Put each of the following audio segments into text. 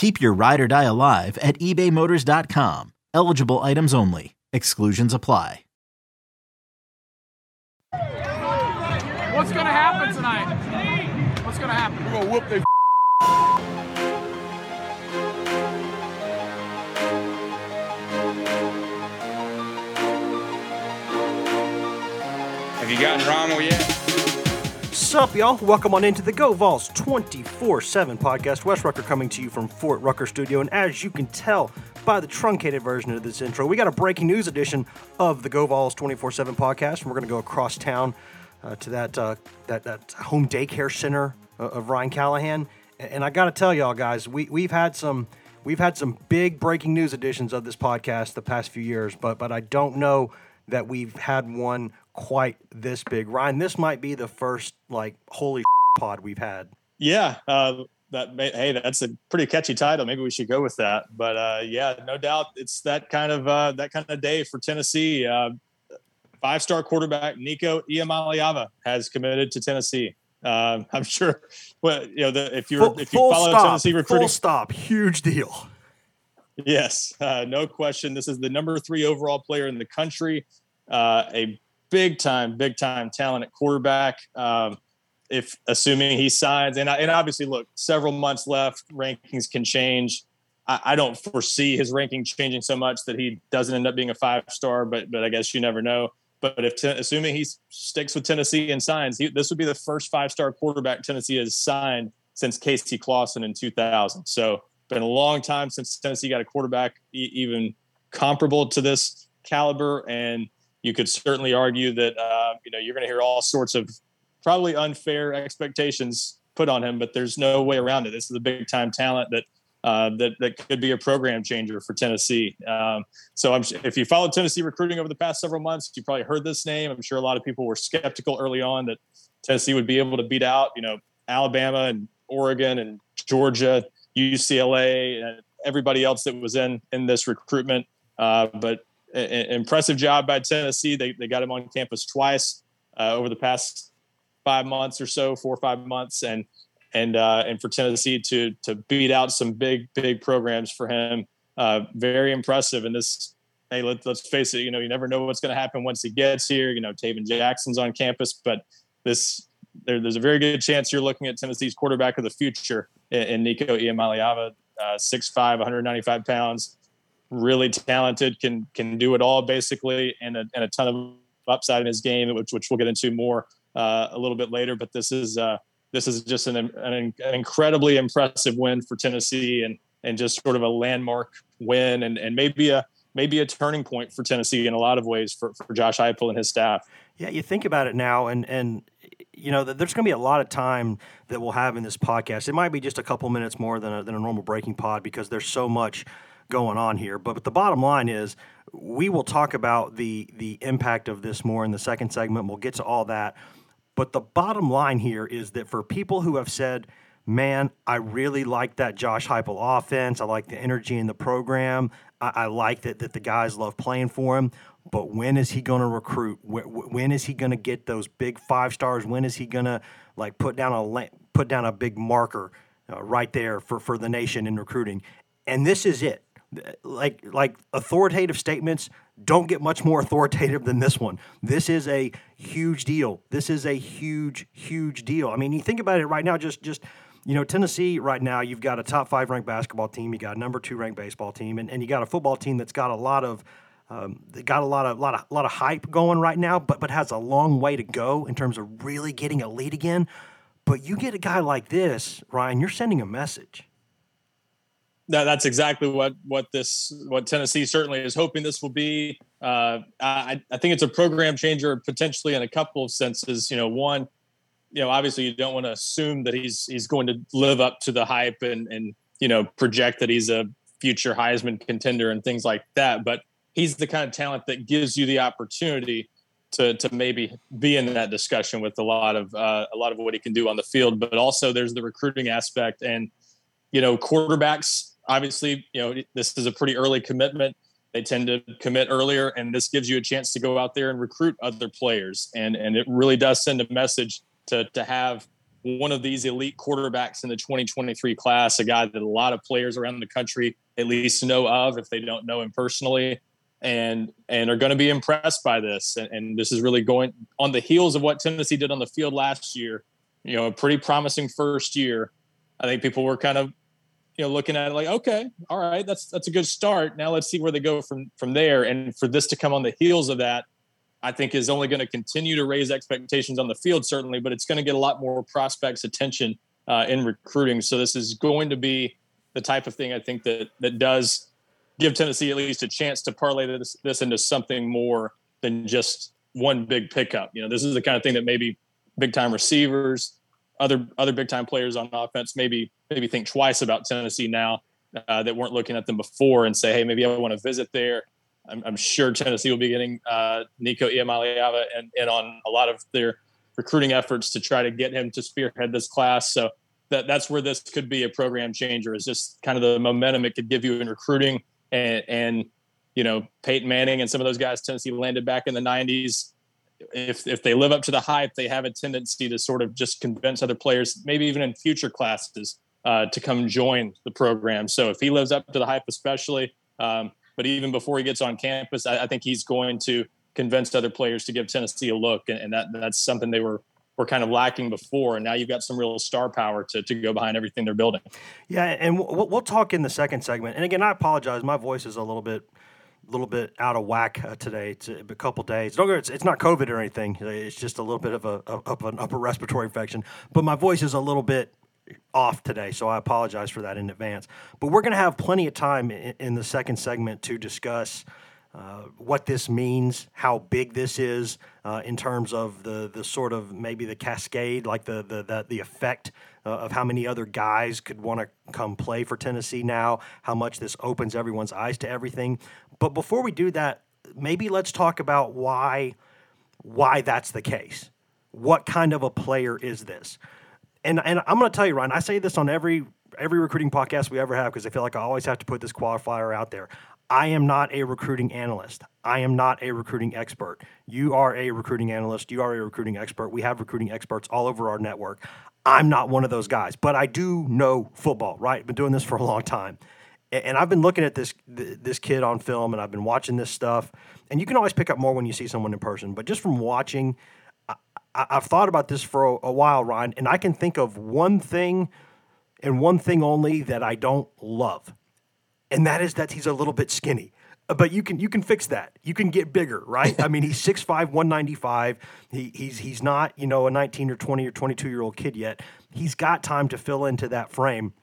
Keep your ride or die alive at ebaymotors.com. Eligible items only. Exclusions apply. What's gonna happen tonight? What's gonna happen? We're gonna whoop their Have you gotten Rommel yet? Sup, y'all? Welcome on into the Go Vols 24 7 podcast. Wes Rucker coming to you from Fort Rucker Studio. And as you can tell by the truncated version of this intro, we got a breaking news edition of the Go Vols 24 7 podcast. And we're going to go across town uh, to that, uh, that, that home daycare center uh, of Ryan Callahan. And, and I got to tell y'all, guys, we, we've had some. We've had some big breaking news editions of this podcast the past few years, but but I don't know that we've had one quite this big. Ryan, this might be the first like holy pod we've had. Yeah, uh, that may, hey, that's a pretty catchy title. Maybe we should go with that. But uh, yeah, no doubt, it's that kind of uh, that kind of day for Tennessee. Uh, five-star quarterback Nico Iamaleava has committed to Tennessee. Um, I'm sure. Well, you know, the, if you Full, if you follow stop, Tennessee recruiting, full stop, huge deal. Yes, uh, no question. This is the number three overall player in the country, uh, a big time, big time talent at quarterback. Um, if assuming he signs, and and obviously, look, several months left, rankings can change. I, I don't foresee his ranking changing so much that he doesn't end up being a five star, but but I guess you never know. But if assuming he sticks with Tennessee and signs, he, this would be the first five star quarterback Tennessee has signed since Casey Clausen in 2000. So been a long time since Tennessee got a quarterback e- even comparable to this caliber, and you could certainly argue that uh, you know you're going to hear all sorts of probably unfair expectations put on him, but there's no way around it. This is a big time talent that. Uh, that that could be a program changer for Tennessee. Um, so I'm, if you followed Tennessee recruiting over the past several months, you probably heard this name. I'm sure a lot of people were skeptical early on that Tennessee would be able to beat out, you know, Alabama and Oregon and Georgia UCLA, and everybody else that was in in this recruitment. Uh, but a, impressive job by Tennessee. They they got him on campus twice uh, over the past five months or so, four or five months, and and uh, and for Tennessee to to beat out some big big programs for him, uh, very impressive. And this. Hey, let, let's face it. You know, you never know what's going to happen once he gets here. You know, Tayven Jackson's on campus, but this there, there's a very good chance you're looking at Tennessee's quarterback of the future in, in Nico Iamaleava, uh, 6'5", 195 pounds, really talented, can can do it all basically, and a, and a ton of upside in his game, which which we'll get into more uh, a little bit later. But this is uh, this is just an, an, an incredibly impressive win for Tennessee, and and just sort of a landmark win, and and maybe a maybe a turning point for Tennessee in a lot of ways for, for Josh Heupel and his staff. Yeah, you think about it now, and and you know, there's going to be a lot of time that we'll have in this podcast. It might be just a couple minutes more than a, than a normal breaking pod because there's so much going on here. But, but the bottom line is, we will talk about the the impact of this more in the second segment. We'll get to all that. But the bottom line here is that for people who have said, man, I really like that Josh Heupel offense. I like the energy in the program. I, I like that, that the guys love playing for him. But when is he going to recruit? When, when is he going to get those big five stars? When is he going to like put down a put down a big marker uh, right there for, for the nation in recruiting? And this is it. Like like authoritative statements don't get much more authoritative than this one. This is a huge deal. This is a huge huge deal. I mean, you think about it right now. Just just you know, Tennessee right now, you've got a top five ranked basketball team, you got a number two ranked baseball team, and, and you got a football team that's got a lot of Um, they got a lot of lot of lot of hype going right now, but but has a long way to go in terms of really getting a lead again. But you get a guy like this, Ryan, you're sending a message. That, that's exactly what what this what Tennessee certainly is hoping this will be. Uh, I, I think it's a program changer potentially in a couple of senses. You know, one, you know, obviously you don't want to assume that he's he's going to live up to the hype and and you know project that he's a future Heisman contender and things like that. But he's the kind of talent that gives you the opportunity to to maybe be in that discussion with a lot of uh, a lot of what he can do on the field. But also there's the recruiting aspect and you know quarterbacks obviously, you know, this is a pretty early commitment. They tend to commit earlier, and this gives you a chance to go out there and recruit other players. And and it really does send a message to to have one of these elite quarterbacks in the 2023 class, a guy that a lot of players around the country at least know of if they don't know him personally, and and are going to be impressed by this. And, and this is really going on the heels of what Tennessee did on the field last year. You know, a pretty promising first year. I think people were kind of you know looking at it like okay all right that's that's a good start. Now let's see where they go from from there. And for this to come on the heels of that i think is only going to continue to raise expectations on the field certainly but it's going to get a lot more prospects attention uh, in recruiting. So this is going to be the type of thing i think that that does give tennessee at least a chance to parlay this, this into something more than just one big pickup. You know this is the kind of thing that maybe big time receivers other other big time players on offense maybe maybe think twice about Tennessee now uh, that weren't looking at them before and say, hey, maybe I want to visit there. I'm, I'm sure Tennessee will be getting uh, Nico Iamaleava and, and on a lot of their recruiting efforts to try to get him to spearhead this class. So that that's where this could be a program changer. Is just kind of the momentum it could give you in recruiting and and you know Peyton Manning and some of those guys Tennessee landed back in the 90s if if they live up to the hype, they have a tendency to sort of just convince other players, maybe even in future classes, uh, to come join the program. So if he lives up to the hype, especially, um, but even before he gets on campus, I, I, think he's going to convince other players to give Tennessee a look, and, and that that's something they were were kind of lacking before, and now you've got some real star power to, to go behind everything they're building. Yeah, and we'll, we'll talk in the second segment. And again, I apologize, my voice is a little bit little bit out of whack uh, today. It's a, a couple days. Don't. It's, it's not COVID or anything. It's just a little bit of a of an upper respiratory infection. But my voice is a little bit off today, so I apologize for that in advance. But we're going to have plenty of time in, in the second segment to discuss. Uh, what this means, how big this is uh, in terms of the the sort of maybe the cascade, like the the the, the effect uh, of how many other guys could want to come play for Tennessee now, how much this opens everyone's eyes to everything. But before we do that, maybe let's talk about why why that's the case. What kind of a player is this? And and I'm going to tell you, Ryan. I say this on every every recruiting podcast we ever have because I feel like I always have to put this qualifier out there. I am not a recruiting analyst. I am not a recruiting expert. You are a recruiting analyst. You are a recruiting expert. We have recruiting experts all over our network. I'm not one of those guys, but I do know football, right? Been doing this for a long time and I've been looking at this this kid on film, and I've been watching this stuff. And you can always pick up more when you see someone in person, but just from watching, I, have thought about this for a, while, Ryan, and I can think of one thing and one thing only that I don't love, and that is that he's a little bit skinny. Uh, but you can you can fix that. You can get bigger, right? I mean, he's 6'5", 195. He, he's he's not you know a 19 or 20 or 22 year old kid yet. He's got time to fill into that frame.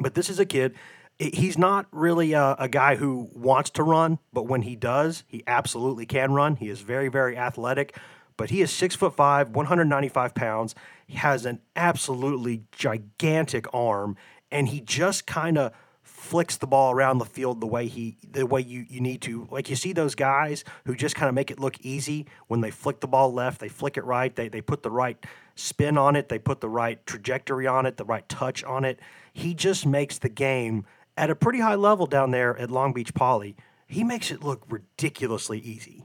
But this is a kid he's not really a, a, guy who wants to run, but when he does, he absolutely can run. He is very, very athletic, but he is six foot five, 195 pounds. He has an absolutely gigantic arm, and he just kind of flicks the ball around the field the way he the way you, you need to. Like you see those guys who just kind of make it look easy when they flick the ball left, they flick it right, they they put the right spin on it, they put the right trajectory on it, the right touch on it. He just makes the game at a pretty high level down there at Long Beach Poly, he makes it look ridiculously easy.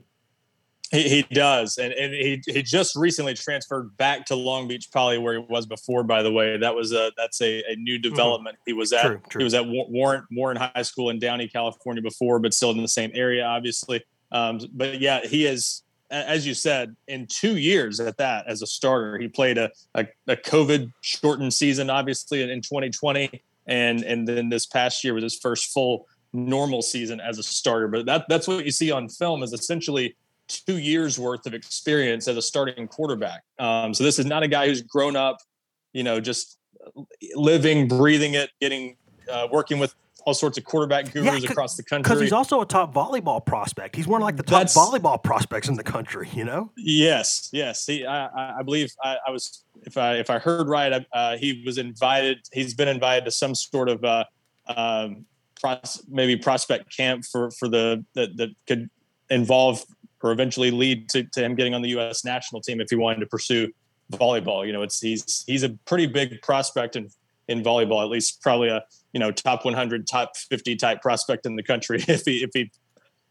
He, he does, and, and he, he just recently transferred back to Long Beach Poly where he was before. By the way, that was a that's a, a new mm-hmm. development. Mm-hmm. He was at true, true. he was at Warren Warren High School in Downey, California before, but still in the same area, obviously. Um, but yeah, he is as you said, in two years at that as a starter, he played a, a, a COVID shortened season, obviously in 2020 and and then this past year was his first full normal season as a starter. But that that's what you see on film is essentially two years worth of experience as a starting quarterback. Um, so this is not a guy who's grown up, you know, just living, breathing it, getting uh, working with all sorts of quarterback gurus yeah, across the country. Because he's also a top volleyball prospect. He's one of like the top That's, volleyball prospects in the country. You know. Yes, yes. He, I, I believe I, I, was, if I if I heard right, uh, he was invited. He's been invited to some sort of uh, um, pros, maybe prospect camp for for the that, that could involve or eventually lead to, to him getting on the U.S. national team if he wanted to pursue volleyball. You know, it's he's he's a pretty big prospect in in volleyball, at least probably a you know top 100, top 50 type prospect in the country if he if he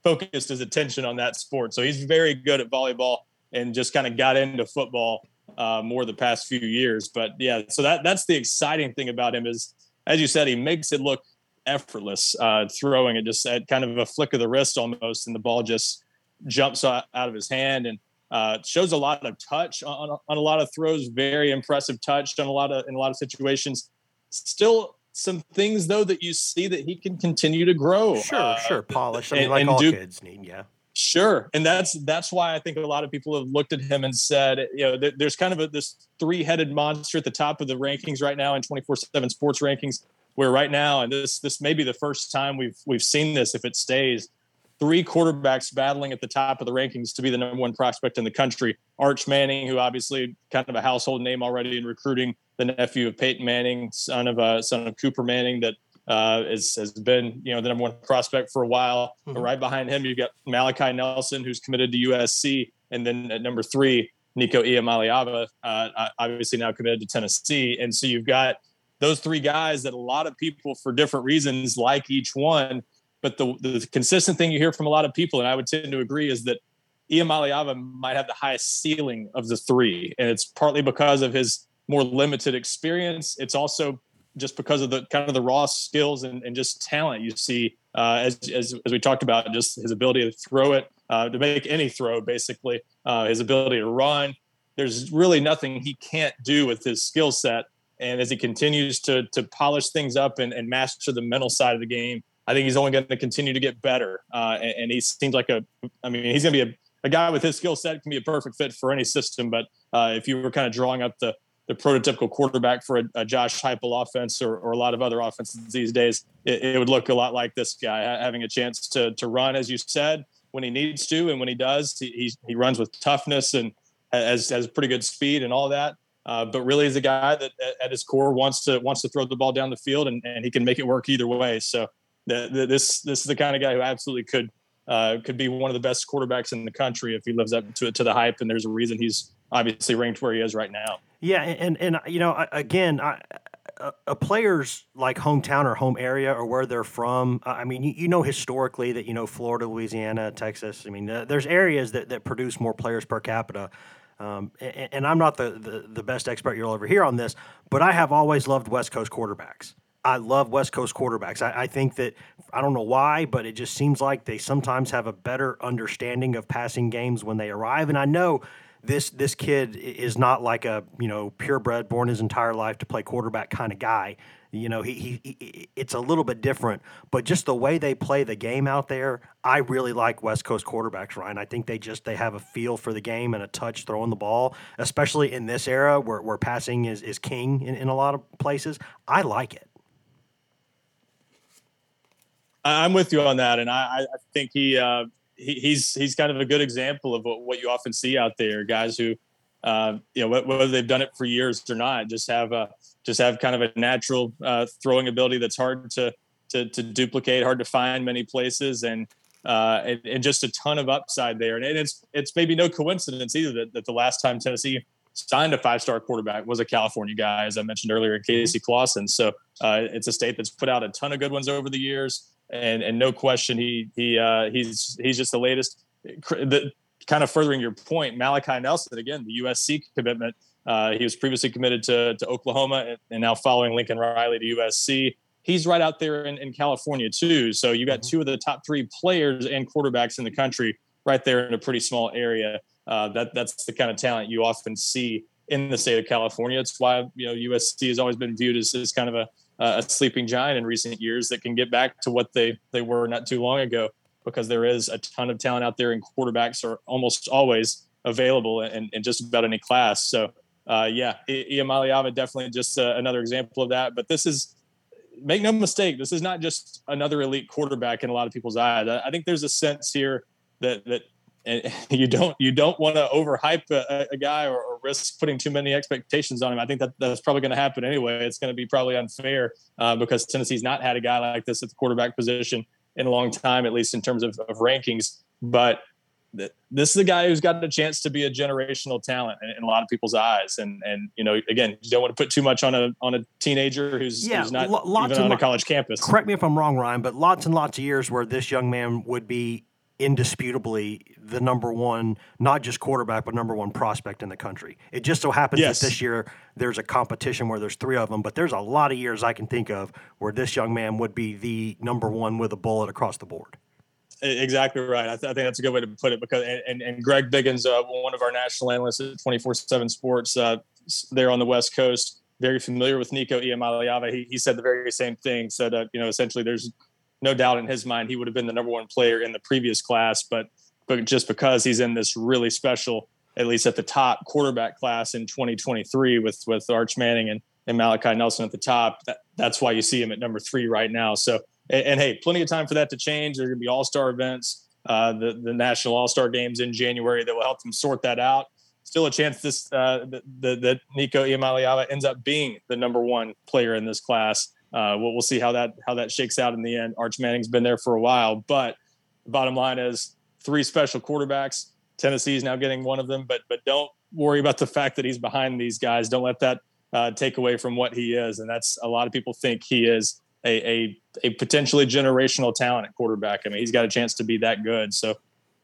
focused his attention on that sport. So he's very good at volleyball and just kind of got into football uh, more the past few years. But yeah, so that that's the exciting thing about him is, as you said, he makes it look effortless uh, throwing it just at kind of a flick of the wrist almost, and the ball just jumps out, of his hand and uh, shows a lot of touch on, on a lot of throws. Very impressive touch on a lot of in a lot of situations. Still some things though that you see that he can continue to grow. Sure, uh, sure, polish. I mean, and, like and all do, kids need, yeah. Sure, and that's that's why I think a lot of people have looked at him and said, you know, there's kind of a, this three-headed monster at the top of the rankings right now in 24/7 Sports rankings. Where right now, and this this may be the first time we've we've seen this if it stays three quarterbacks battling at the top of the rankings to be the number one prospect in the country. Arch Manning, who obviously kind of a household name already in recruiting, the nephew of Peyton Manning, son of uh, son of Cooper Manning, that uh, is, has been you know the number one prospect for a while. Mm-hmm. But right behind him, you've got Malachi Nelson, who's committed to USC, and then at number three, Nico Iamaleava, uh, obviously now committed to Tennessee. And so you've got those three guys that a lot of people, for different reasons, like each one. But the, the consistent thing you hear from a lot of people, and I would tend to agree, is that Iamaleava might have the highest ceiling of the three. And it's partly because of his more limited experience. It's also just because of the kind of the raw skills and, and just talent you see uh, as, as, as we talked about, just his ability to throw it, uh, to make any throw, basically, uh, his ability to run. There's really nothing he can't do with his skill set. And as he continues to to polish things up and, and master the mental side of the game, I think he's only going to continue to get better. Uh, and, and, he seems like a, I mean, he's going to be a, a guy with his skill set can be a perfect fit for any system. But uh, if you were kind of drawing up the the prototypical quarterback for a, a Josh Heupel offense or, or, a lot of other offenses these days, it, it, would look a lot like this guy having a chance to to run, as you said, when he needs to, and when he does, he he, he runs with toughness and has has pretty good speed and all that. Uh, but really, is a guy that at his core wants to wants to throw the ball down the field, and, and he can make it work either way. So the, the, this this is the kind of guy who absolutely could uh, could be one of the best quarterbacks in the country if he lives up to to the hype. And there's a reason he's obviously ranked where he is right now. Yeah, and and you know, again, I, a, player's like hometown or home area or where they're from. I mean, you, you know historically that you know Florida, Louisiana, Texas. I mean, uh, there's areas that, that produce more players per capita. Um, and, and, I'm not the, the, the best expert you'll ever hear on this, but I have always loved West Coast quarterbacks. I love West Coast quarterbacks. I, I, think that I don't know why, but it just seems like they sometimes have a better understanding of passing games when they arrive. And I know this this kid is not like a you know purebred, born his entire life to play quarterback kind of guy. You know, he, he, he, it's a little bit different, but just the way they play the game out there, I really like West Coast quarterbacks, Ryan. I think they just they have a feel for the game and a touch throwing the ball, especially in this era where, where passing is, is king in, in a lot of places. I like it. I'm with you on that, and I, I think he, uh, he, he's he's kind of a good example of what, what you often see out there, guys who, uh, you know, whether they've done it for years or not, just have a just have kind of a natural uh, throwing ability that's hard to, to to duplicate, hard to find many places, and uh, and, and, just a ton of upside there. And it's it's maybe no coincidence either that, that the last time Tennessee signed a five star quarterback was a California guy, as I mentioned earlier, Casey Clausen. So uh, it's a state that's put out a ton of good ones over the years and and no question he he uh, he's he's just the latest. The, kind of furthering your point, Malachi Nelson again, the USC commitment. Uh, he was previously committed to, to Oklahoma and, now following Lincoln Riley to USC. He's right out there in, in California too. So you got mm-hmm. two of the top three players and quarterbacks in the country right there in a pretty small area. Uh, that that's the kind of talent you often see in the state of California. It's why you know USC has always been viewed as, as kind of a uh, a sleeping giant in recent years that can get back to what they they were not too long ago because there is a ton of talent out there and quarterbacks are almost always available in, in just about any class. So uh, yeah, Iamaleava definitely just uh, another example of that. But this is make no mistake, this is not just another elite quarterback in a lot of people's eyes. I, I think there's a sense here that that and you don't you don't want to overhype a, a guy or, or, risk putting too many expectations on him. I think that that's probably going to happen anyway. It's going to be probably unfair uh, because Tennessee's not had a guy like this at the quarterback position in a long time, at least in terms of, of rankings. But th- this is a guy who's got a chance to be a generational talent in, in, a lot of people's eyes. And and you know, again, you don't want to put too much on a on a teenager who's, yeah, who's not l- even on a college campus. Correct me if I'm wrong, Ryan, but lots and lots of years where this young man would be indisputably the number one, not just quarterback, but number one prospect in the country. It just so happens yes. that this year there's a competition where there's three of them, but there's a lot of years I can think of where this young man would be the number one with a bullet across the board. Exactly right. I, th- I think that's a good way to put it because and, and Greg Biggins, uh, one of our national analysts at 24/7 Sports, uh, there on the West Coast, very familiar with Nico Iamaleava. He, he said the very same thing. Said that you know essentially there's no doubt in his mind he would have been the number one player in the previous class, but but just because he's in this really special, at least at the top quarterback class in 2023 with with Arch Manning and, and Malachi Nelson at the top, that, that's why you see him at number three right now. So and, and hey, plenty of time for that to change. There's going to be All Star events, uh, the the National All Star games in January that will help them sort that out. Still a chance this uh, that, that Nico Iamaleava ends up being the number one player in this class uh, we'll, we'll see how that how that shakes out in the end. Arch Manning's been there for a while, but bottom line is three special quarterbacks. Tennessee is now getting one of them, but but don't worry about the fact that he's behind these guys. Don't let that uh, take away from what he is, and that's a lot of people think he is a, a a potentially generational talent at quarterback. I mean, he's got a chance to be that good. So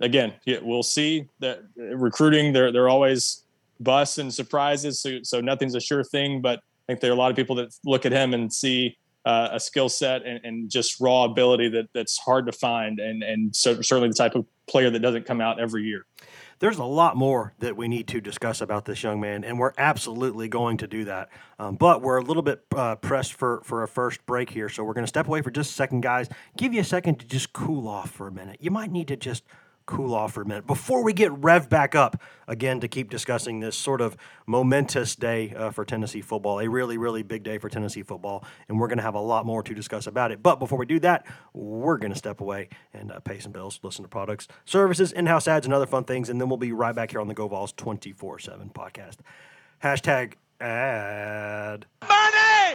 again, we'll see that recruiting. They're they're always busts and surprises, so so nothing's a sure thing, but I think there are a lot of people that look at him and see uh, a skill set and, and, just raw ability that that's hard to find, and and so, certainly the type of player that doesn't come out every year. There's a lot more that we need to discuss about this young man, and we're absolutely going to do that. Um, but we're a little bit uh, pressed for, for a first break here, so we're going to step away for just a second, guys. Give you a second to just cool off for a minute. You might need to just cool off for a minute before we get rev back up again to keep discussing this sort of momentous day uh, for Tennessee football, a really, really big day for Tennessee football. And we're going to have a lot more to discuss about it. But before we do that, we're going to step away and uh, pay some bills, listen to products, services, in house ads, and other fun things. And then we'll be right back here on the Go GoVols 24 7 podcast. Hashtag ad. Money!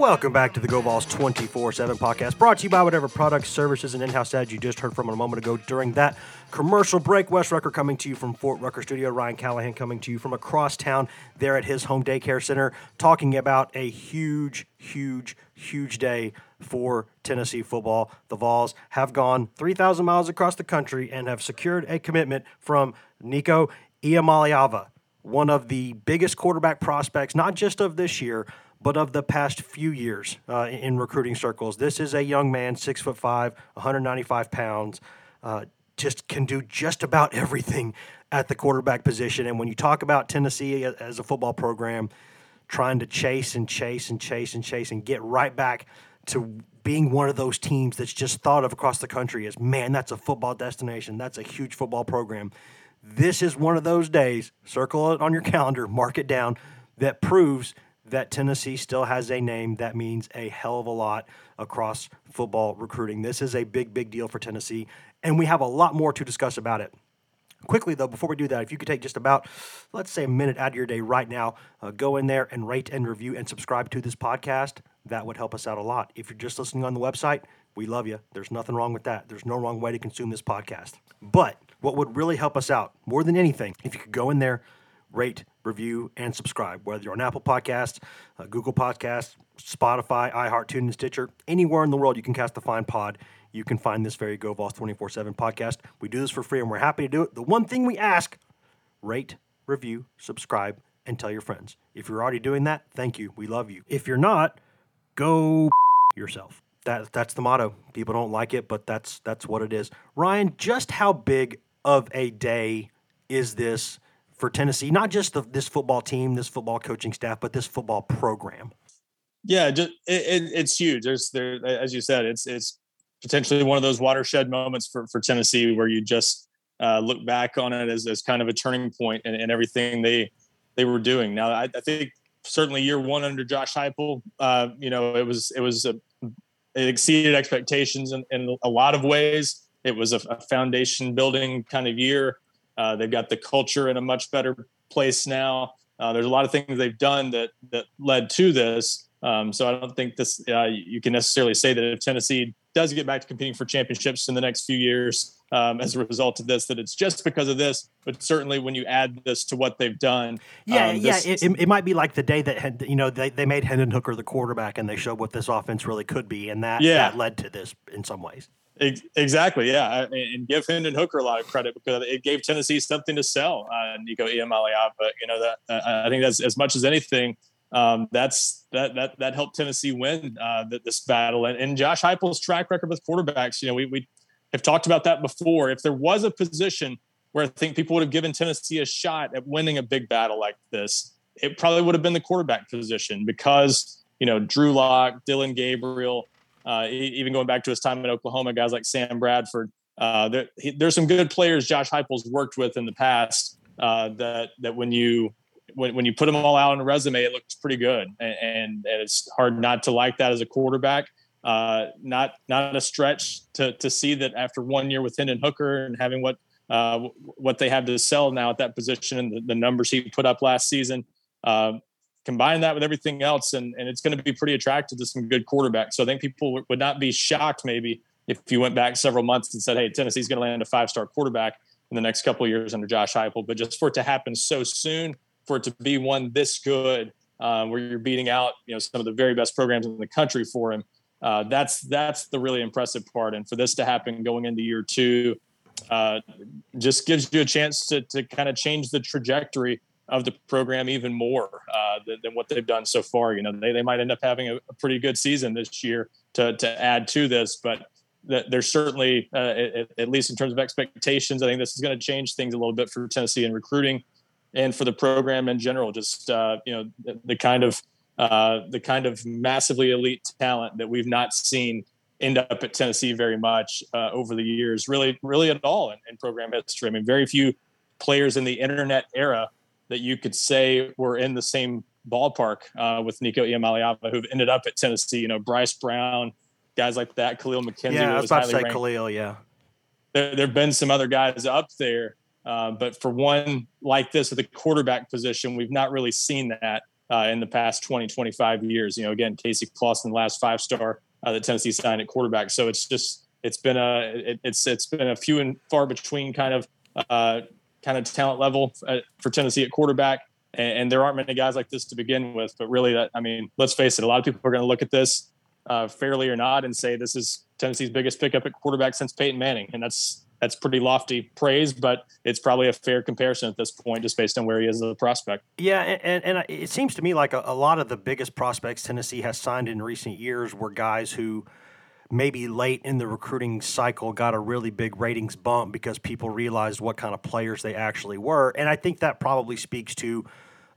Welcome back to the GoVols 24 7 podcast, brought to you by whatever products, services, and in house ads you just heard from a moment ago during that commercial break. Wes Rucker coming to you from Fort Rucker Studio. Ryan Callahan coming to you from across town there at his home daycare center, talking about a huge, huge, huge day for Tennessee football. The Vols have gone 3,000 miles across the country and have secured a commitment from Nico Iamaleava, one of the biggest quarterback prospects, not just of this year but of the past few years uh, in recruiting circles. This is a young man, six foot five, 195 pounds, uh, just can do just about everything at the quarterback position. And when you talk about Tennessee as a football program, trying to chase and chase and chase and chase and get right back to being one of those teams that's just thought of across the country as man, that's a football destination. That's a huge football program. This is one of those days, circle it on your calendar, mark it down, that proves that Tennessee still has a name that means a hell of a lot across football recruiting. This is a big, big deal for Tennessee, and we have a lot more to discuss about it. Quickly, though, before we do that, if you could take just about, let's say, a minute out of your day right now, uh, go in there and rate and review and subscribe to this podcast. That would help us out a lot. If you're just listening on the website, we love you. There's nothing wrong with that. There's no wrong way to consume this podcast. But what would really help us out more than anything, if you could go in there, rate, review, and subscribe, whether you're on Apple Podcasts, uh, Google Podcasts, Spotify, iHeart, TuneIn, Stitcher, anywhere in the world you can cast the Fine Pod you can find this very GoVols 24 7 podcast. We do this for free and we're happy to do it. The one thing we ask rate, review, subscribe, and tell your friends. If you're already doing that, thank you. We love you. If you're not, go yourself. That, that's the motto. People don't like it, but that's that's what it is. Ryan, just how big of a day is this for Tennessee? Not just the, this football team, this football coaching staff, but this football program. Yeah, just, it, it, it's huge. There's there, as you said, it's it's potentially one of those watershed moments for, for Tennessee where you just uh, look back on it as, as kind of a turning point and, everything they they were doing. Now, I, I think certainly year one under Josh Heupel, uh, you know, it was it was a, it exceeded expectations in, in a lot of ways. It was a, a foundation building kind of year. Uh, they've got the culture in a much better place now. Uh, there's a lot of things they've done that that led to this. Um, so I don't think this uh, you can necessarily say that if Tennessee does get back to competing for championships in the next few years um, as a result of this, that it's just because of this. But certainly when you add this to what they've done, yeah, um, yeah, it, it, might be like the day that you know they, they made Hendon Hooker the quarterback and they showed what this offense really could be, and that yeah. that led to this in some ways. Exactly, yeah, and give Hendon Hooker a lot of credit because it gave Tennessee something to sell. Uh, Nico Iamaleava, you know that uh, I think that's as much as anything um, that's that that that helped Tennessee win uh, this battle. And, and Josh Heupel's track record with quarterbacks, you know, we we have talked about that before. If there was a position where I think people would have given Tennessee a shot at winning a big battle like this, it probably would have been the quarterback position because you know Drew Lock, Dillon Gabriel, uh, even going back to his time in Oklahoma, guys like Sam Bradford. Uh, there, he, there's some good players Josh Heupel's worked with in the past uh, that that when you when, when you put them all out on a resume, it looks pretty good, and, and, it's hard not to like that as a quarterback. Uh, not not a stretch to to see that after one year with Hendon Hooker and having what uh, what they have to sell now at that position and the, the numbers he put up last season. Uh, combine that with everything else, and, and it's going to be pretty attractive to some good quarterbacks. So I think people would not be shocked maybe if you went back several months and said, "Hey, Tennessee's going to land a five star quarterback in the next couple of years under Josh Heupel," but just for it to happen so soon for it to be one this good, uh, where you're beating out you know some of the very best programs in the country for him. Uh, that's that's the really impressive part, and for this to happen going into year two, uh, just gives you a chance to to kind of change the trajectory of the program even more uh, than, than, what they've done so far. You know, they, they might end up having a, a pretty good season this year to to add to this, but there's certainly, uh, at, at, least in terms of expectations, I think this is going to change things a little bit for Tennessee in recruiting and for the program in general. Just uh, you know the, the kind of uh, the kind of massively elite talent that we've not seen end up at Tennessee very much uh, over the years, really, really at all in, in, program history. I mean, very few players in the internet era that you could say were in the same ballpark uh, with Nico Iamaleava, who've ended up at Tennessee. You know, Bryce Brown, guys like that, Kahlil McKenzie. Yeah, I was about to say ranked. Kahlil. Yeah, there there have been some other guys up there uh, but for one like this at the quarterback position, we've not really seen that uh, in the past 20, 25 years. You know, again, Casey Clausen, last five star uh, that Tennessee signed at quarterback. So it's just it's been a it, it's it's been a few and far between kind of uh, kind of talent level uh, for Tennessee at quarterback. And, and, there aren't many guys like this to begin with. But really, that I mean, let's face it, a lot of people are going to look at this uh, fairly or not and say this is Tennessee's biggest pickup at quarterback since Peyton Manning, and that's that's pretty lofty praise, but it's probably a fair comparison at this point, just based on where he is as a prospect. Yeah, and, and it seems to me like a, a lot of the biggest prospects Tennessee has signed in recent years were guys who maybe late in the recruiting cycle got a really big ratings bump because people realized what kind of players they actually were. And I think that probably speaks to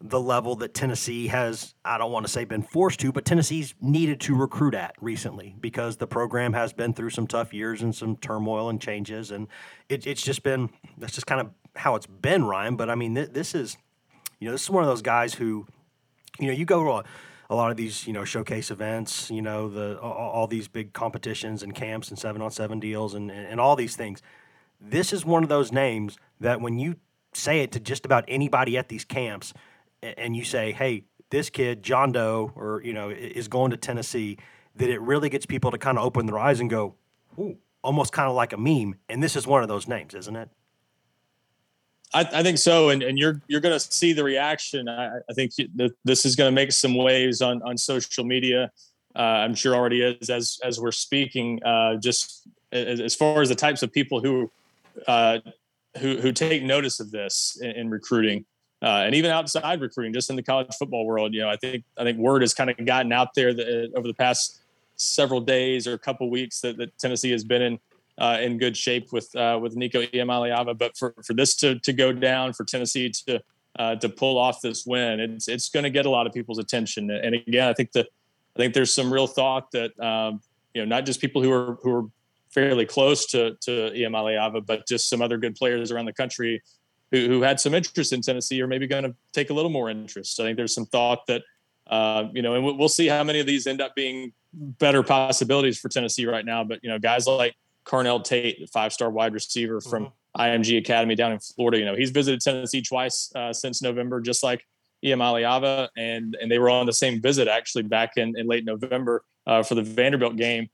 the level that Tennessee has, I don't want to say been forced to, but Tennessee's needed to recruit at recently because the program has been through some tough years and some turmoil and changes. And it, it's just been, that's just kind of how it's been, Ryan. But I mean, th- this is, you know, this is one of those guys who, you know, you go to a, a lot of these, you know, showcase events, you know, the all, all these big competitions and camps and seven on seven deals and, and, and all these things. This is one of those names that when you say it to just about anybody at these camps, and you say, "Hey, this kid John Doe, or you know, is going to Tennessee," that it really gets people to kind of open their eyes and go, "Ooh," almost kind of like a meme. And this is one of those names, isn't it? I, I think so, and, and you're you're going to see the reaction. I, I think this is going to make some waves on on social media. Uh, I'm sure already is as as we're speaking. Uh, just as, as, far as the types of people who uh, who who take notice of this in, in recruiting uh, and even outside recruiting, just in the college football world. You know, I think I think word has kind of gotten out there that over the past several days or a couple weeks that, that Tennessee has been in uh, in good shape with uh, with Nico Iamaleava. But for, for this to to go down, for Tennessee to uh, to pull off this win, it's it's going to get a lot of people's attention. And again, I think the I think there's some real thought that um, you know not just people who are who are fairly close to to Iamaleava, but just some other good players around the country who, who had some interest in Tennessee are maybe going to take a little more interest. I think there's some thought that uh, you know, and we'll see how many of these end up being better possibilities for Tennessee right now. But you know, guys like Carnell Tate, five star wide receiver from mm-hmm. IMG Academy down in Florida, you know, he's visited Tennessee twice uh, since November, just like Iamaleava, and and they were on the same visit actually back in, in late November uh, for the Vanderbilt game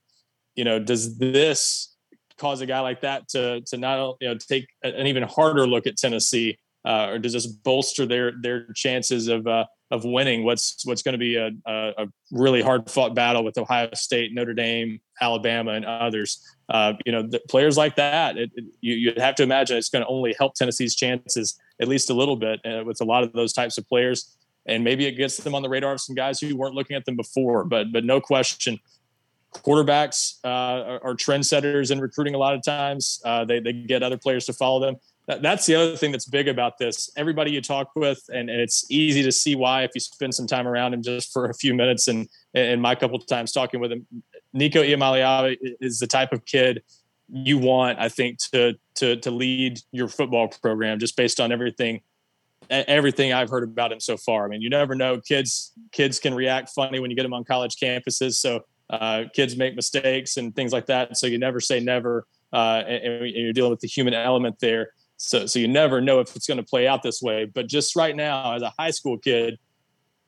you know, does this cause a guy like that to to not you know take an even harder look at Tennessee, uh, or does this bolster their their chances of uh, of winning what's what's going to be a, a, really hard fought battle with Ohio State, Notre Dame, Alabama, and others? Uh, you know, players like that, it, it, you you have to imagine it's going to only help Tennessee's chances at least a little bit uh, with a lot of those types of players. And maybe it gets them on the radar of some guys who weren't looking at them before. But but no question, quarterbacks uh, are, are trendsetters in recruiting a lot of times. Uh, they, they get other players to follow them. That, that's the other thing that's big about this. Everybody you talk with, and, and it's easy to see why if you spend some time around him just for a few minutes. And, and my couple times talking with him, Nico Iamaleava is the type of kid you want, I think, to, to, to lead your football program just based on everything everything I've heard about him so far. I mean, you never know. Kids kids can react funny when you get them on college campuses. So uh, kids make mistakes and things like that. So you never say never, uh, and, and, you're dealing with the human element there. So, so you never know if it's going to play out this way. But just right now, as a high school kid,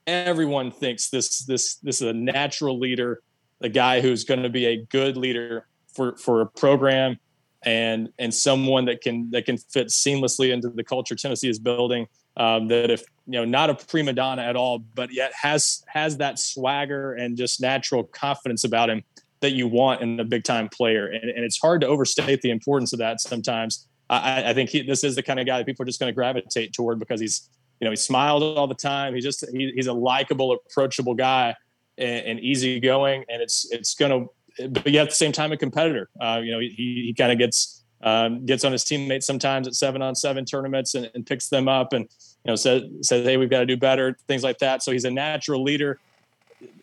everyone thinks this this this is a natural leader, a guy who's going to be a good leader for for a program, and and someone that can that can fit seamlessly into the culture Tennessee is building um, that if you know not a prima donna at all, but yet has has that swagger and just natural confidence about him that you want in a big time player, and, and it's hard to overstate the importance of that sometimes. I, I think he, this is the kind of guy that people are just going to gravitate toward because he's you know he smiles all the time. He's just he, he's a likable, approachable guy and, and easygoing, and it's it's going to, but yet at the same time a competitor. Uh, you know he he kind of gets um, gets on his teammates sometimes at seven on seven tournaments and, and picks them up and you know says says hey we've got to do better things like that. So he's a natural leader,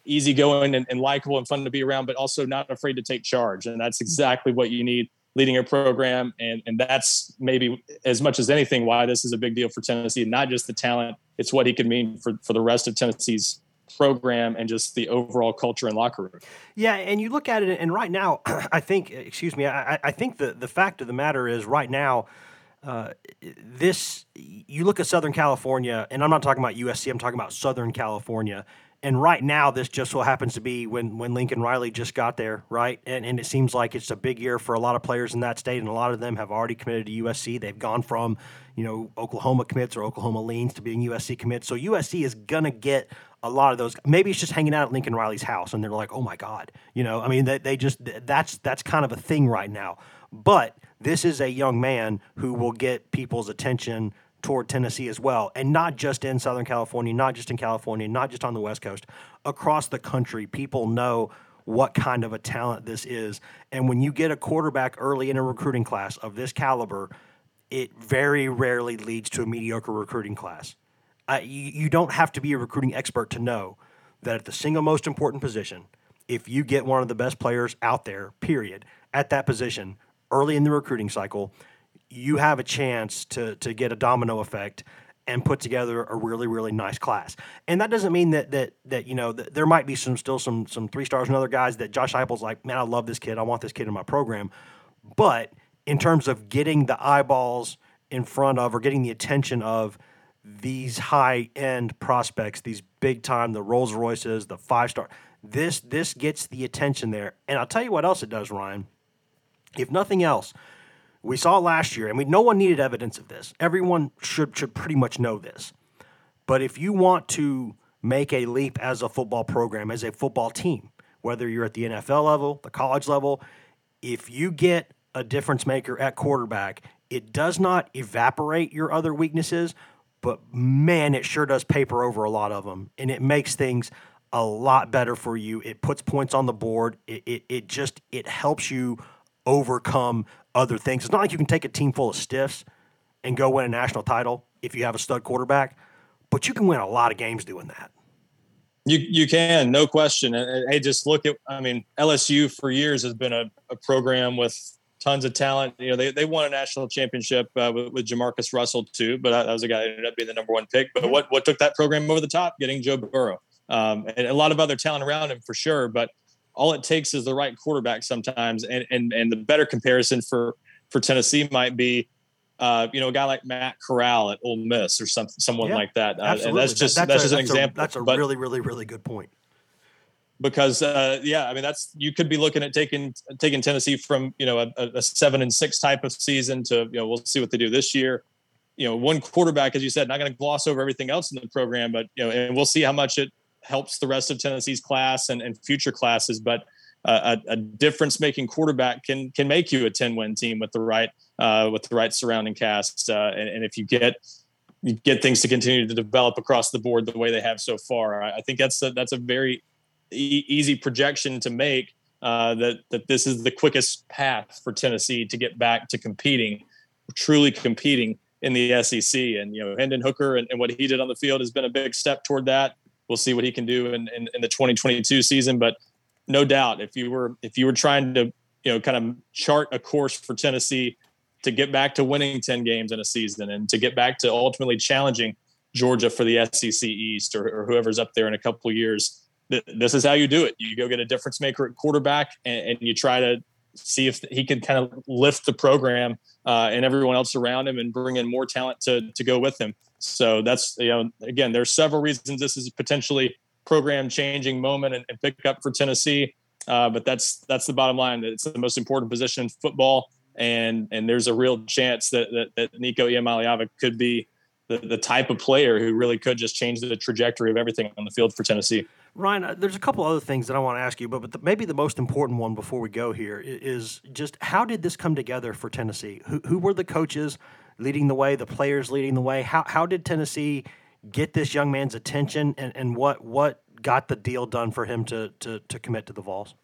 easygoing and, and likable and fun to be around, but also not afraid to take charge. And that's exactly what you need leading a program. And and that's maybe as much as anything why this is a big deal for Tennessee. Not just the talent, it's what he could mean for for the rest of Tennessee's program and just the overall culture and locker room. Yeah, and you look at it, and right now, I think, excuse me, I, I think the, the fact of the matter is right now, uh, this, you look at Southern California, and I'm not talking about USC, I'm talking about Southern California. And right now, this just so happens to be when, when Lincoln Riley just got there, right? And, and it seems like it's a big year for a lot of players in that state, and a lot of them have already committed to USC. They've gone from, you know, Oklahoma commits or Oklahoma leans to being USC commits. So USC is going to get a lot of those maybe it's just hanging out at Lincoln Riley's house and they're like, "Oh my god." You know, I mean they, they just that's that's kind of a thing right now. But this is a young man who will get people's attention toward Tennessee as well, and not just in Southern California, not just in California, not just on the West Coast, across the country. People know what kind of a talent this is, and when you get a quarterback early in a recruiting class of this caliber, it very rarely leads to a mediocre recruiting class. uh, you, you don't have to be a recruiting expert to know that at the single most important position, if you get one of the best players out there, period, at that position early in the recruiting cycle, you have a chance to to get a domino effect and put together a really really nice class. And that doesn't mean that that that you know that there might be some still some some three stars and other guys that Josh Heupel's like, man, I love this kid. I want this kid in my program. But in terms of getting the eyeballs in front of or getting the attention of these high end prospects, these big time, the Rolls Royces, the five star, this this gets the attention there. And I'll tell you what else it does, Ryan. If nothing else, we saw last year, and we no one needed evidence of this. Everyone should should pretty much know this. But if you want to make a leap as a football program, as a football team, whether you're at the NFL level, the college level, if you get a difference maker at quarterback, it does not evaporate your other weaknesses, but man, it sure does paper over a lot of them, and it makes things a lot better for you. It puts points on the board. It, it, it just it helps you overcome other things. It's not like you can take a team full of stiffs and go win a national title if you have a stud quarterback, but you can win a lot of games doing that. You you can, no question. Hey, just look at I mean, LSU for years has been a, a program with tons of talent. You know, they, they won a national championship uh, with, with Jamarcus Russell too, but that, was a guy that ended up being the number one pick. But what what took that program over the top? Getting Joe Burrow um, and a lot of other talent around him for sure. But all it takes is the right quarterback sometimes. And and and the better comparison for for Tennessee might be. Uh, you know, a guy like Matt Corral at Ole Miss or some, someone Yeah, like that. Uh, and that's just That- that's, a, just an a- example. that's a But- really, really, really good point. because uh, yeah, I mean that's you could be looking at taking taking Tennessee from you know a, a seven and six type of season to you know we'll see what they do this year. You know, one quarterback, as you said, not going to gloss over everything else in the program, but you know, and we'll see how much it helps the rest of Tennessee's class and, and future classes. But uh, a, a difference making quarterback can can make you a ten win team with the right uh, with the right surrounding cast, uh, and, and if you get you get things to continue to develop across the board the way they have so far. I, I think that's a, that's a very e- easy projection to make uh, that that this is the quickest path for Tennessee to get back to competing, truly competing in the SEC. And you know, Hendon Hooker and, and what he did on the field has been a big step toward that. We'll see what he can do in, in, in the 2022 season, but no doubt if you were if you were trying to you know kind of chart a course for Tennessee to get back to winning 10 games in a season and to get back to ultimately challenging Georgia for the SEC East or, or whoever's up there in a couple years. Th- This is how you do it. You go get a difference maker at quarterback and, and you try to see if he can kind of lift the program uh, and everyone else around him and bring in more talent to, to go with him. So that's, you know, again, there's several reasons this is a potentially program changing moment and, and pick up for Tennessee. Uh, but that's, that's the bottom line that it's the most important position in football and and there's a real chance that that, that Nico Iamaleava could be the, the type of player who really could just change the trajectory of everything on the field for Tennessee. Ryan, uh, there's a couple other things that I want to ask you, but, but the, maybe the most important one before we go here is, is just how did this come together for Tennessee? Who, who were the coaches leading the way, the players leading the way? How, how did Tennessee get this young man's attention, and, and what what got the deal done for him to to, to commit to the Vols?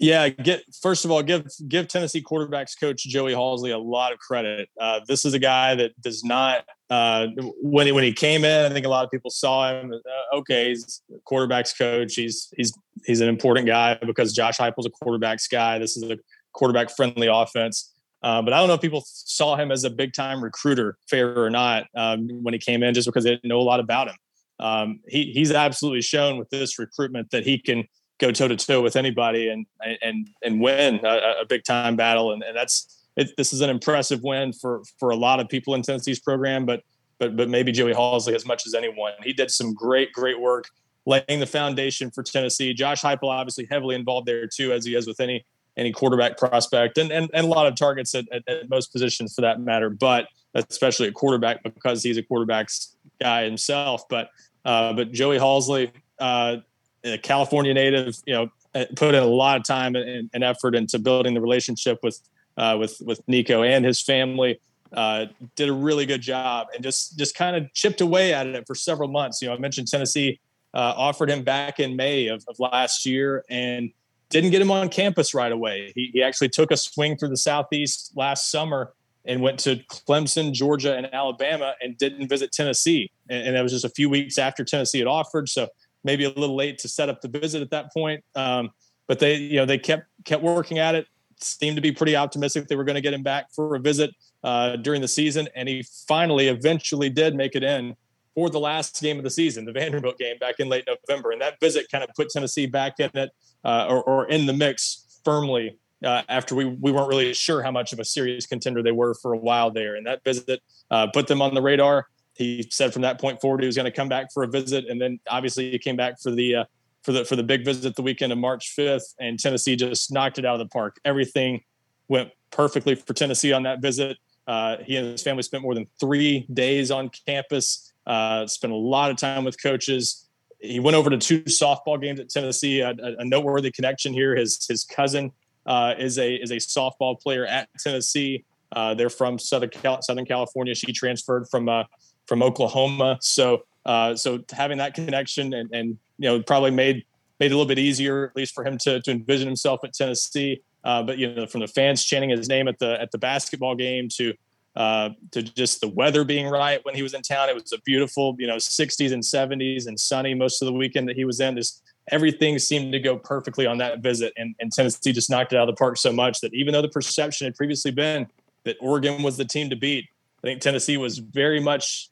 Yeah, get first of all, give give Tennessee quarterbacks coach Joey Halzle a lot of credit. Uh, this is a guy that does not uh, when he, when he came in. I think a lot of people saw him. Uh, okay, he's quarterbacks coach. He's he's he's an important guy because Josh Heupel's a quarterbacks guy. This is a quarterback friendly offense. Uh, but I don't know if people saw him as a big time recruiter, fair or not, um, when he came in, just because they didn't know a lot about him. Um, he he's absolutely shown with this recruitment that he can go toe to toe with anybody and and and win a, a big time battle. And, and that's it, this is an impressive win for for a lot of people in Tennessee's program, but but but maybe Joey Halzle as much as anyone. He did some great great work laying the foundation for Tennessee. Josh Heupel obviously heavily involved there too, as he is with any any quarterback prospect and and, and a lot of targets at, at, at most positions for that matter, but especially a quarterback because he's a quarterbacks guy himself. But uh, but Joey Halzle. Uh, a California native, you know, uh, put in a lot of time and, and effort into building the relationship with uh, with with Nico and his family. Uh, did a really good job and just just kind of chipped away at it for several months. You know, I mentioned Tennessee uh, offered him back in May of, of last year and didn't get him on campus right away. He, he actually took a swing through the southeast last summer and went to Clemson, Georgia, and Alabama, and didn't visit Tennessee. And, and that was just a few weeks after Tennessee had offered, so maybe a little late to set up the visit at that point. Um, but they, you know, they kept kept working at it. Seemed to be pretty optimistic they were going to get him back for a visit uh, during the season, and he finally, eventually, did make it in for the last game of the season, the Vanderbilt game back in late November. And that visit kind of put Tennessee back in it uh, or, or in the mix firmly uh, after we, we weren't really sure how much of a serious contender they were for a while there. And that visit uh, put them on the radar. He said from that point forward he was going to come back for a visit, and then obviously he came back for the uh, for the for the big visit the weekend of March 5th, and Tennessee just knocked it out of the park. Everything went perfectly for Tennessee on that visit. Uh, he and his family spent more than three days on campus. Uh, spent a lot of time with coaches. He went over to two softball games at Tennessee. A, a noteworthy connection here: his his cousin uh, is a is a softball player at Tennessee. Uh, they're from Southern Cal- Southern California. She transferred from uh, from Oklahoma. So uh, so having that connection and and you know probably made made it a little bit easier at least for him to to envision himself at Tennessee. Uh, but you know from the fans chanting his name at the at the basketball game to uh, to just the weather being right when he was in town. It was a beautiful, you know, 60s and 70s and sunny most of the weekend that he was in. Just everything seemed to go perfectly on that visit. And, and Tennessee just knocked it out of the park so much that even though the perception had previously been that Oregon was the team to beat, I think Tennessee was very much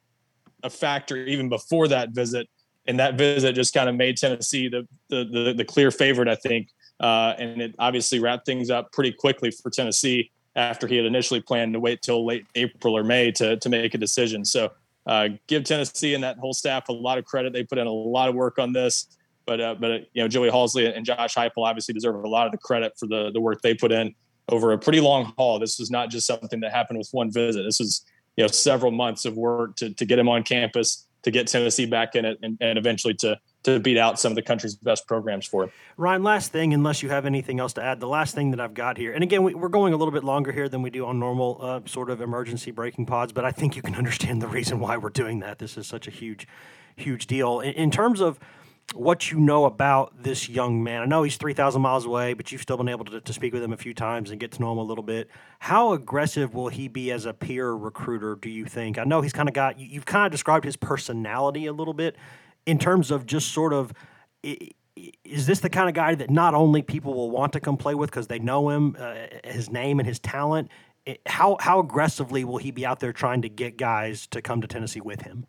a factor even before that visit. And that visit just kind of made Tennessee the the the, the clear favorite, I think. Uh, and it obviously wrapped things up pretty quickly for Tennessee after he had initially planned to wait till late April or May to to make a decision. So uh, give Tennessee and that whole staff a lot of credit. They put in a lot of work on this. But uh, but you know Joey Halzle and Josh Heupel obviously deserve a lot of the credit for the the work they put in over a pretty long haul. This was not just something that happened with one visit. This was you know several months of work to to get him on campus, to get Tennessee back in it, and, and eventually to to beat out some of the country's best programs for it. Ryan, last thing, unless you have anything else to add, the last thing that I've got here, and again, we, are going a little bit longer here than we do on normal uh, sort of emergency breaking pods, but I think you can understand the reason why we're doing that. This is such a huge, huge deal. in, in terms of what you know about this young man. I know he's 3,000 miles away, but you've still been able to, to speak with him a few times and get to know him a little bit. How aggressive will he be as a peer recruiter, do you think? I know he's kind of got, you, have kind of described his personality a little bit in terms of just sort of, is this the kind of guy that not only people will want to come play with because they know him, uh, his name and his talent? How, how aggressively will he be out there trying to get guys to come to Tennessee with him?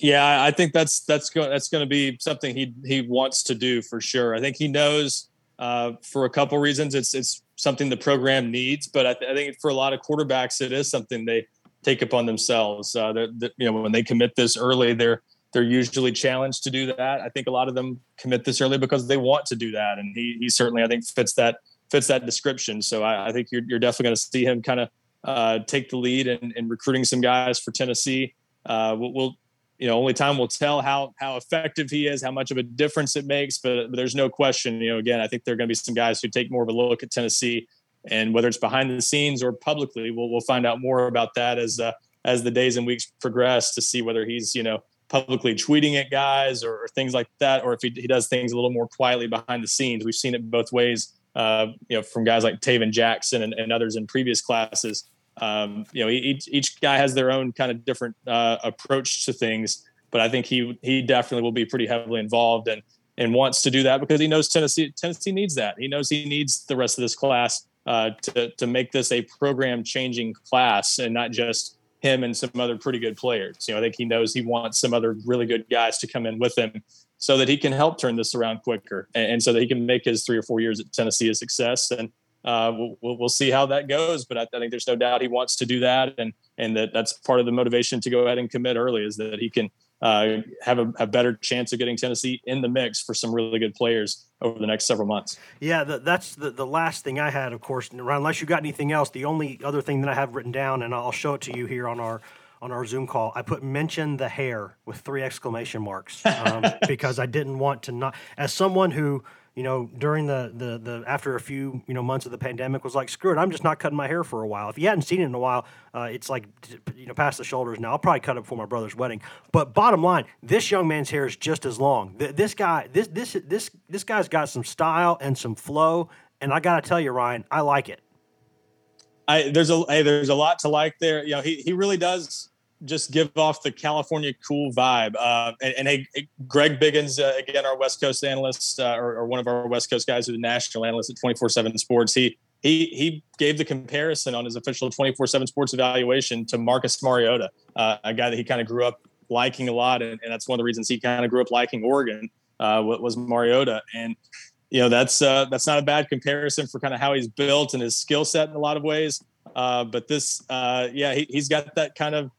Yeah, I think that's that's going that's going to be something he he wants to do for sure. I think he knows uh, for a couple reasons it's it's something the program needs, but I, th- I, think for a lot of quarterbacks it is something they take upon themselves. Uh, you know when they commit this early, they're they're usually challenged to do that. I think a lot of them commit this early because they want to do that, and he he certainly I think fits that fits that description. So I, I think you're you're definitely going to see him kind of uh, take the lead in, in recruiting some guys for Tennessee. Uh, we'll, we'll, you know, only time will tell how how effective he is, how much of a difference it makes. But, but there's no question. You know, again, I think there are going to be some guys who take more of a look at Tennessee, and whether it's behind the scenes or publicly, we'll we'll find out more about that as uh, as the days and weeks progress to see whether he's you know publicly tweeting at guys or, or things like that, or if he, he does things a little more quietly behind the scenes. We've seen it both ways. Uh, you know, from guys like Tayven Jackson and, and others in previous classes um, you know, each each guy has their own kind of different uh, approach to things. But I think he he definitely will be pretty heavily involved and and wants to do that because he knows Tennessee Tennessee needs that. He knows he needs the rest of this class uh, to to make this a program changing class and not just him and some other pretty good players. You know, I think he knows he wants some other really good guys to come in with him so that he can help turn this around quicker and, and so that he can make his three or four years at Tennessee a success. And uh, we'll, we'll, see how that goes. But I, I, think there's no doubt he wants to do that, and and that that's part of the motivation to go ahead and commit early is that he can uh, have a, a, better chance of getting Tennessee in the mix for some really good players over the next several months. Yeah, the, that's the, the last thing I had, of course. Unless you got anything else, the only other thing that I have written down, and I'll show it to you here on our on our Zoom call, I put mention the hair with three exclamation marks um, because I didn't want to not as someone who you know, during the, the the after a few you know months of the pandemic was like, screw it, I'm just not cutting my hair for a while. If you hadn't seen it in a while, uh, it's like you know past the shoulders now. I'll probably cut it for my brother's wedding. But bottom line, this young man's hair is just as long. This guy, this this this this guy's got some style and some flow, and I got to tell you, Ryan, I like it. I there's a hey, there's a lot to like there. You know, he he really does just give off the California cool vibe. Uh, and, and hey, Greg Biggins, uh, again, our West Coast analyst, uh, or, or, one of our West Coast guys who's a national analyst at 24/7 Sports. He he he gave the comparison on his official 24/7 Sports evaluation to Marcus Mariota, uh, a guy that he kind of grew up liking a lot, and, and, that's one of the reasons he kind of grew up liking Oregon. Uh, was Mariota, and you know that's uh, that's not a bad comparison for kind of how he's built and his skill set in a lot of ways. but this, yeah, he, he's got that kind of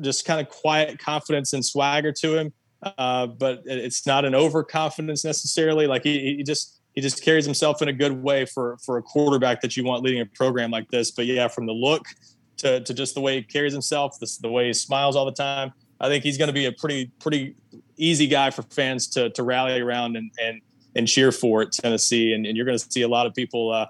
just kind of quiet confidence and swagger to him. Uh, but it's not an overconfidence necessarily. Like he, he just he just carries himself in a good way for for a quarterback that you want leading a program like this. But yeah, from the look to to just the way he carries himself, this, the way he smiles all the time, I think he's going to be a pretty pretty easy guy for fans to to rally around and and and cheer for at Tennessee. And, and you're going to see a lot of people. Uh,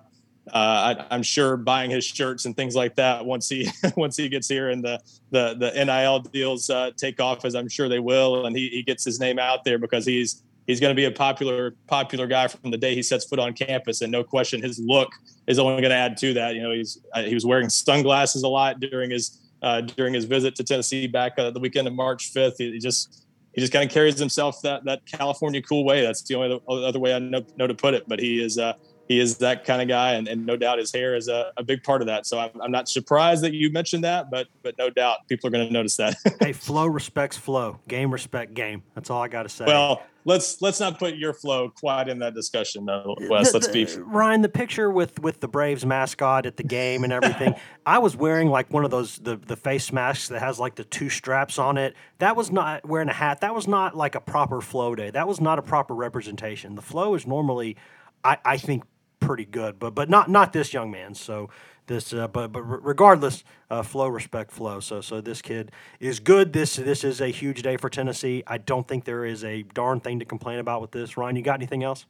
uh, I, am sure buying his shirts and things like that once he once he gets here and the the the NIL deals uh, take off as I'm sure they will, and he, he gets his name out there because he's he's going to be a popular popular guy from the day he sets foot on campus, and no question his look is only going to add to that. You know, he's uh, he was wearing sunglasses a lot during his uh, during his visit to Tennessee back uh, the weekend of March 5th. He, he just he just kind of carries himself that that California cool way. That's the only other way I know, know to put it. But he is uh, he is that kind of guy, and, and no doubt his hair is a, a big part of that. So I'm, I'm, not surprised that you mentioned that, but but no doubt people are going to notice that. hey, flow respects flow, game respect game. That's all I got to say. Well, let's let's not put your flow quite in that discussion, though, Wes. The, let's be Ryan. The picture with with the Braves mascot at the game and everything. I was wearing like one of those the the face masks that has like the two straps on it. That was not wearing a hat. That was not like a proper flow day. That was not a proper representation. The flow is normally. I, I think pretty good, but but not not this young man. So this, uh, but but regardless, uh, flow respect flow. So so this kid is good. This this is a huge day for Tennessee. I don't think there is a darn thing to complain about with this. Ryan, you got anything else?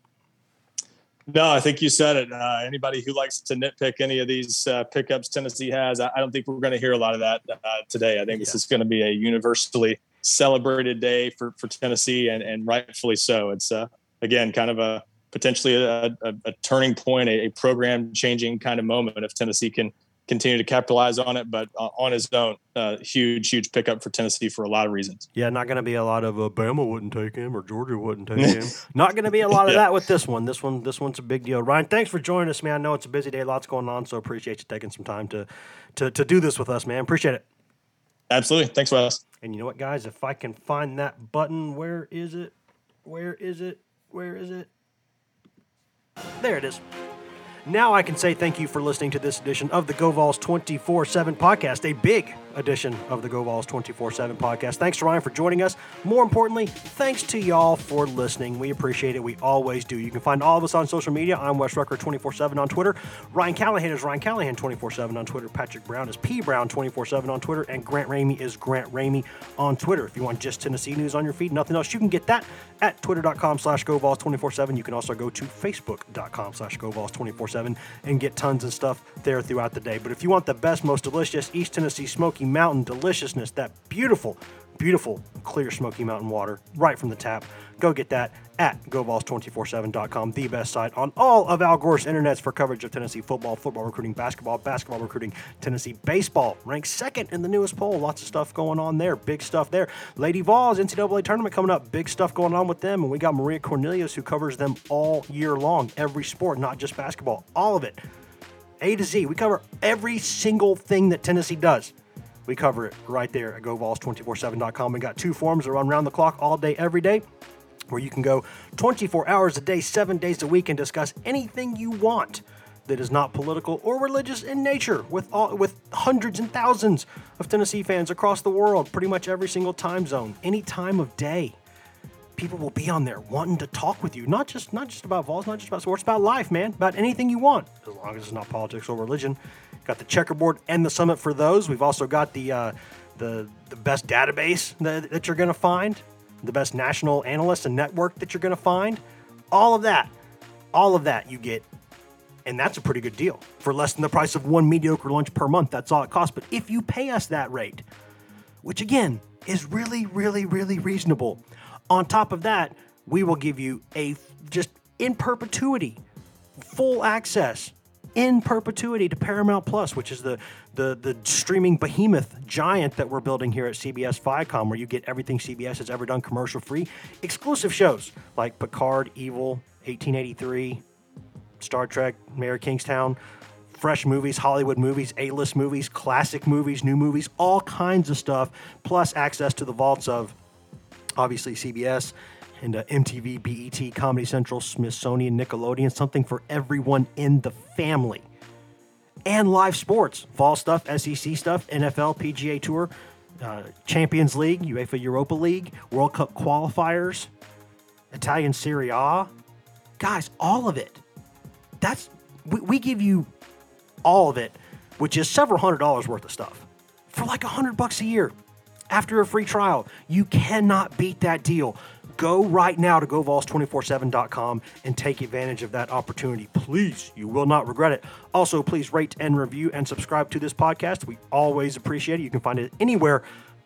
No, I think you said it. Uh, anybody who likes to nitpick any of these uh, pickups Tennessee has, I, I don't think we're going to hear a lot of that uh, today. I think yeah. this is going to be a universally celebrated day for, for Tennessee, and, and rightfully so. It's uh, again kind of a potentially a, a, a turning point, a, a program changing kind of moment if Tennessee can continue to capitalize on it. But uh, on his own, uh, huge, huge pickup for Tennessee for a lot of reasons. Yeah, not going to be a lot of Alabama wouldn't take him or Georgia wouldn't take him. not going to be a lot of yeah. that with this one. This one, this one's a big deal. Ryan, thanks for joining us, man. I know it's a busy day, lots going on, so appreciate you taking some time to to to do this with us, man. Appreciate it. Absolutely. Thanks, Wes. And you know what, guys? If I can find that button, where is it? Where is it? Where is it? There it is. Now I can say thank you for listening to this edition of the GoVols 24 7 podcast, a big edition of the GoVols 24 7 podcast. Thanks to Ryan for joining us. More importantly, thanks to y'all for listening. We appreciate it. We always do. You can find all of us on social media. I'm Wes Rucker 24 7 on Twitter. Ryan Callahan is Ryan Callahan 24 7 on Twitter. Patrick Brown is P Brown 24 7 on Twitter. And Grant Ramey is Grant Ramey on Twitter. If you want just Tennessee news on your feed, nothing else, you can get that at twitter.com slash GoVols 24 7. You can also go to facebook.com slash GoVols 24 7 and get tons of stuff there throughout the day. But if you want the best, most delicious East Tennessee Smoky Smoky Mountain deliciousness, that beautiful, beautiful clear Smoky Mountain water right from the tap. Go get that at GoVols247.com, the best site on all of Al Gore's internets for coverage of Tennessee football, football recruiting, basketball, basketball recruiting, Tennessee baseball. Ranked second in the newest poll. Lots of stuff going on there. Big stuff there. Lady Vols, NCAA tournament coming up. Big stuff going on with them. And we got Maria Cornelius who covers them all year long. Every sport, not just basketball. All of it. A to Z. We cover every single thing that Tennessee does. We cover it right there at GoVols247.com. We got two forums that run around the clock all day, every day, where you can go 24 hours a day, seven days a week, and discuss anything you want that is not political or religious in nature with all, with hundreds and thousands of Tennessee fans across the world, pretty much every single time zone, any time of day. People will be on there wanting to talk with you, not just not just about Vols, not just about sports, about life, man, about anything you want, as long as it's not politics or religion. Got the checkerboard and the summit for those. We've also got the uh, the the best database that, that you're going to find, the best national analysts and network that you're going to find. All of that, all of that you get, and that's a pretty good deal for less than the price of one mediocre lunch per month. That's all it costs. But if you pay us that rate, which again is really, really, really reasonable, on top of that, we will give you a just in perpetuity full access in perpetuity to Paramount Plus, which is the, the, the streaming behemoth giant that we're building here at CBS Viacom, where you get everything CBS has ever done commercial free. Exclusive shows like Picard, Evil, 1883, Star Trek, Mayor Kingstown, fresh movies, Hollywood movies, A list movies, classic movies, new movies, all kinds of stuff, plus access to the vaults of obviously CBS and uh, MTV, BET, Comedy Central, Smithsonian, Nickelodeon, something for everyone in the family. And live sports, fall stuff, SEC stuff, NFL, PGA Tour, uh, Champions League, UEFA Europa League, World Cup qualifiers, Italian Serie A. Guys, all of it. That's we, we give you all of it, which is several hundred dollars worth of stuff for like a hundred bucks a year after a free trial. You cannot beat that deal. Go right now to GoVols247.com and take advantage of that opportunity. Please, you will not regret it. Also, please rate and review and subscribe to this podcast. We always appreciate it. You can find it anywhere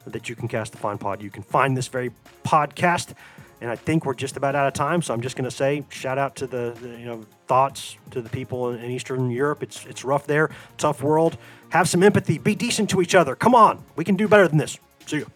that you can cast the Fine Pod. You can find this very podcast. And I think we're just about out of time, so I'm just going to say shout out to the, the, you know thoughts to the people in, in Eastern Europe. It's it's rough there, tough world. Have some empathy. Be decent to each other. Come on, we can do better than this. See you.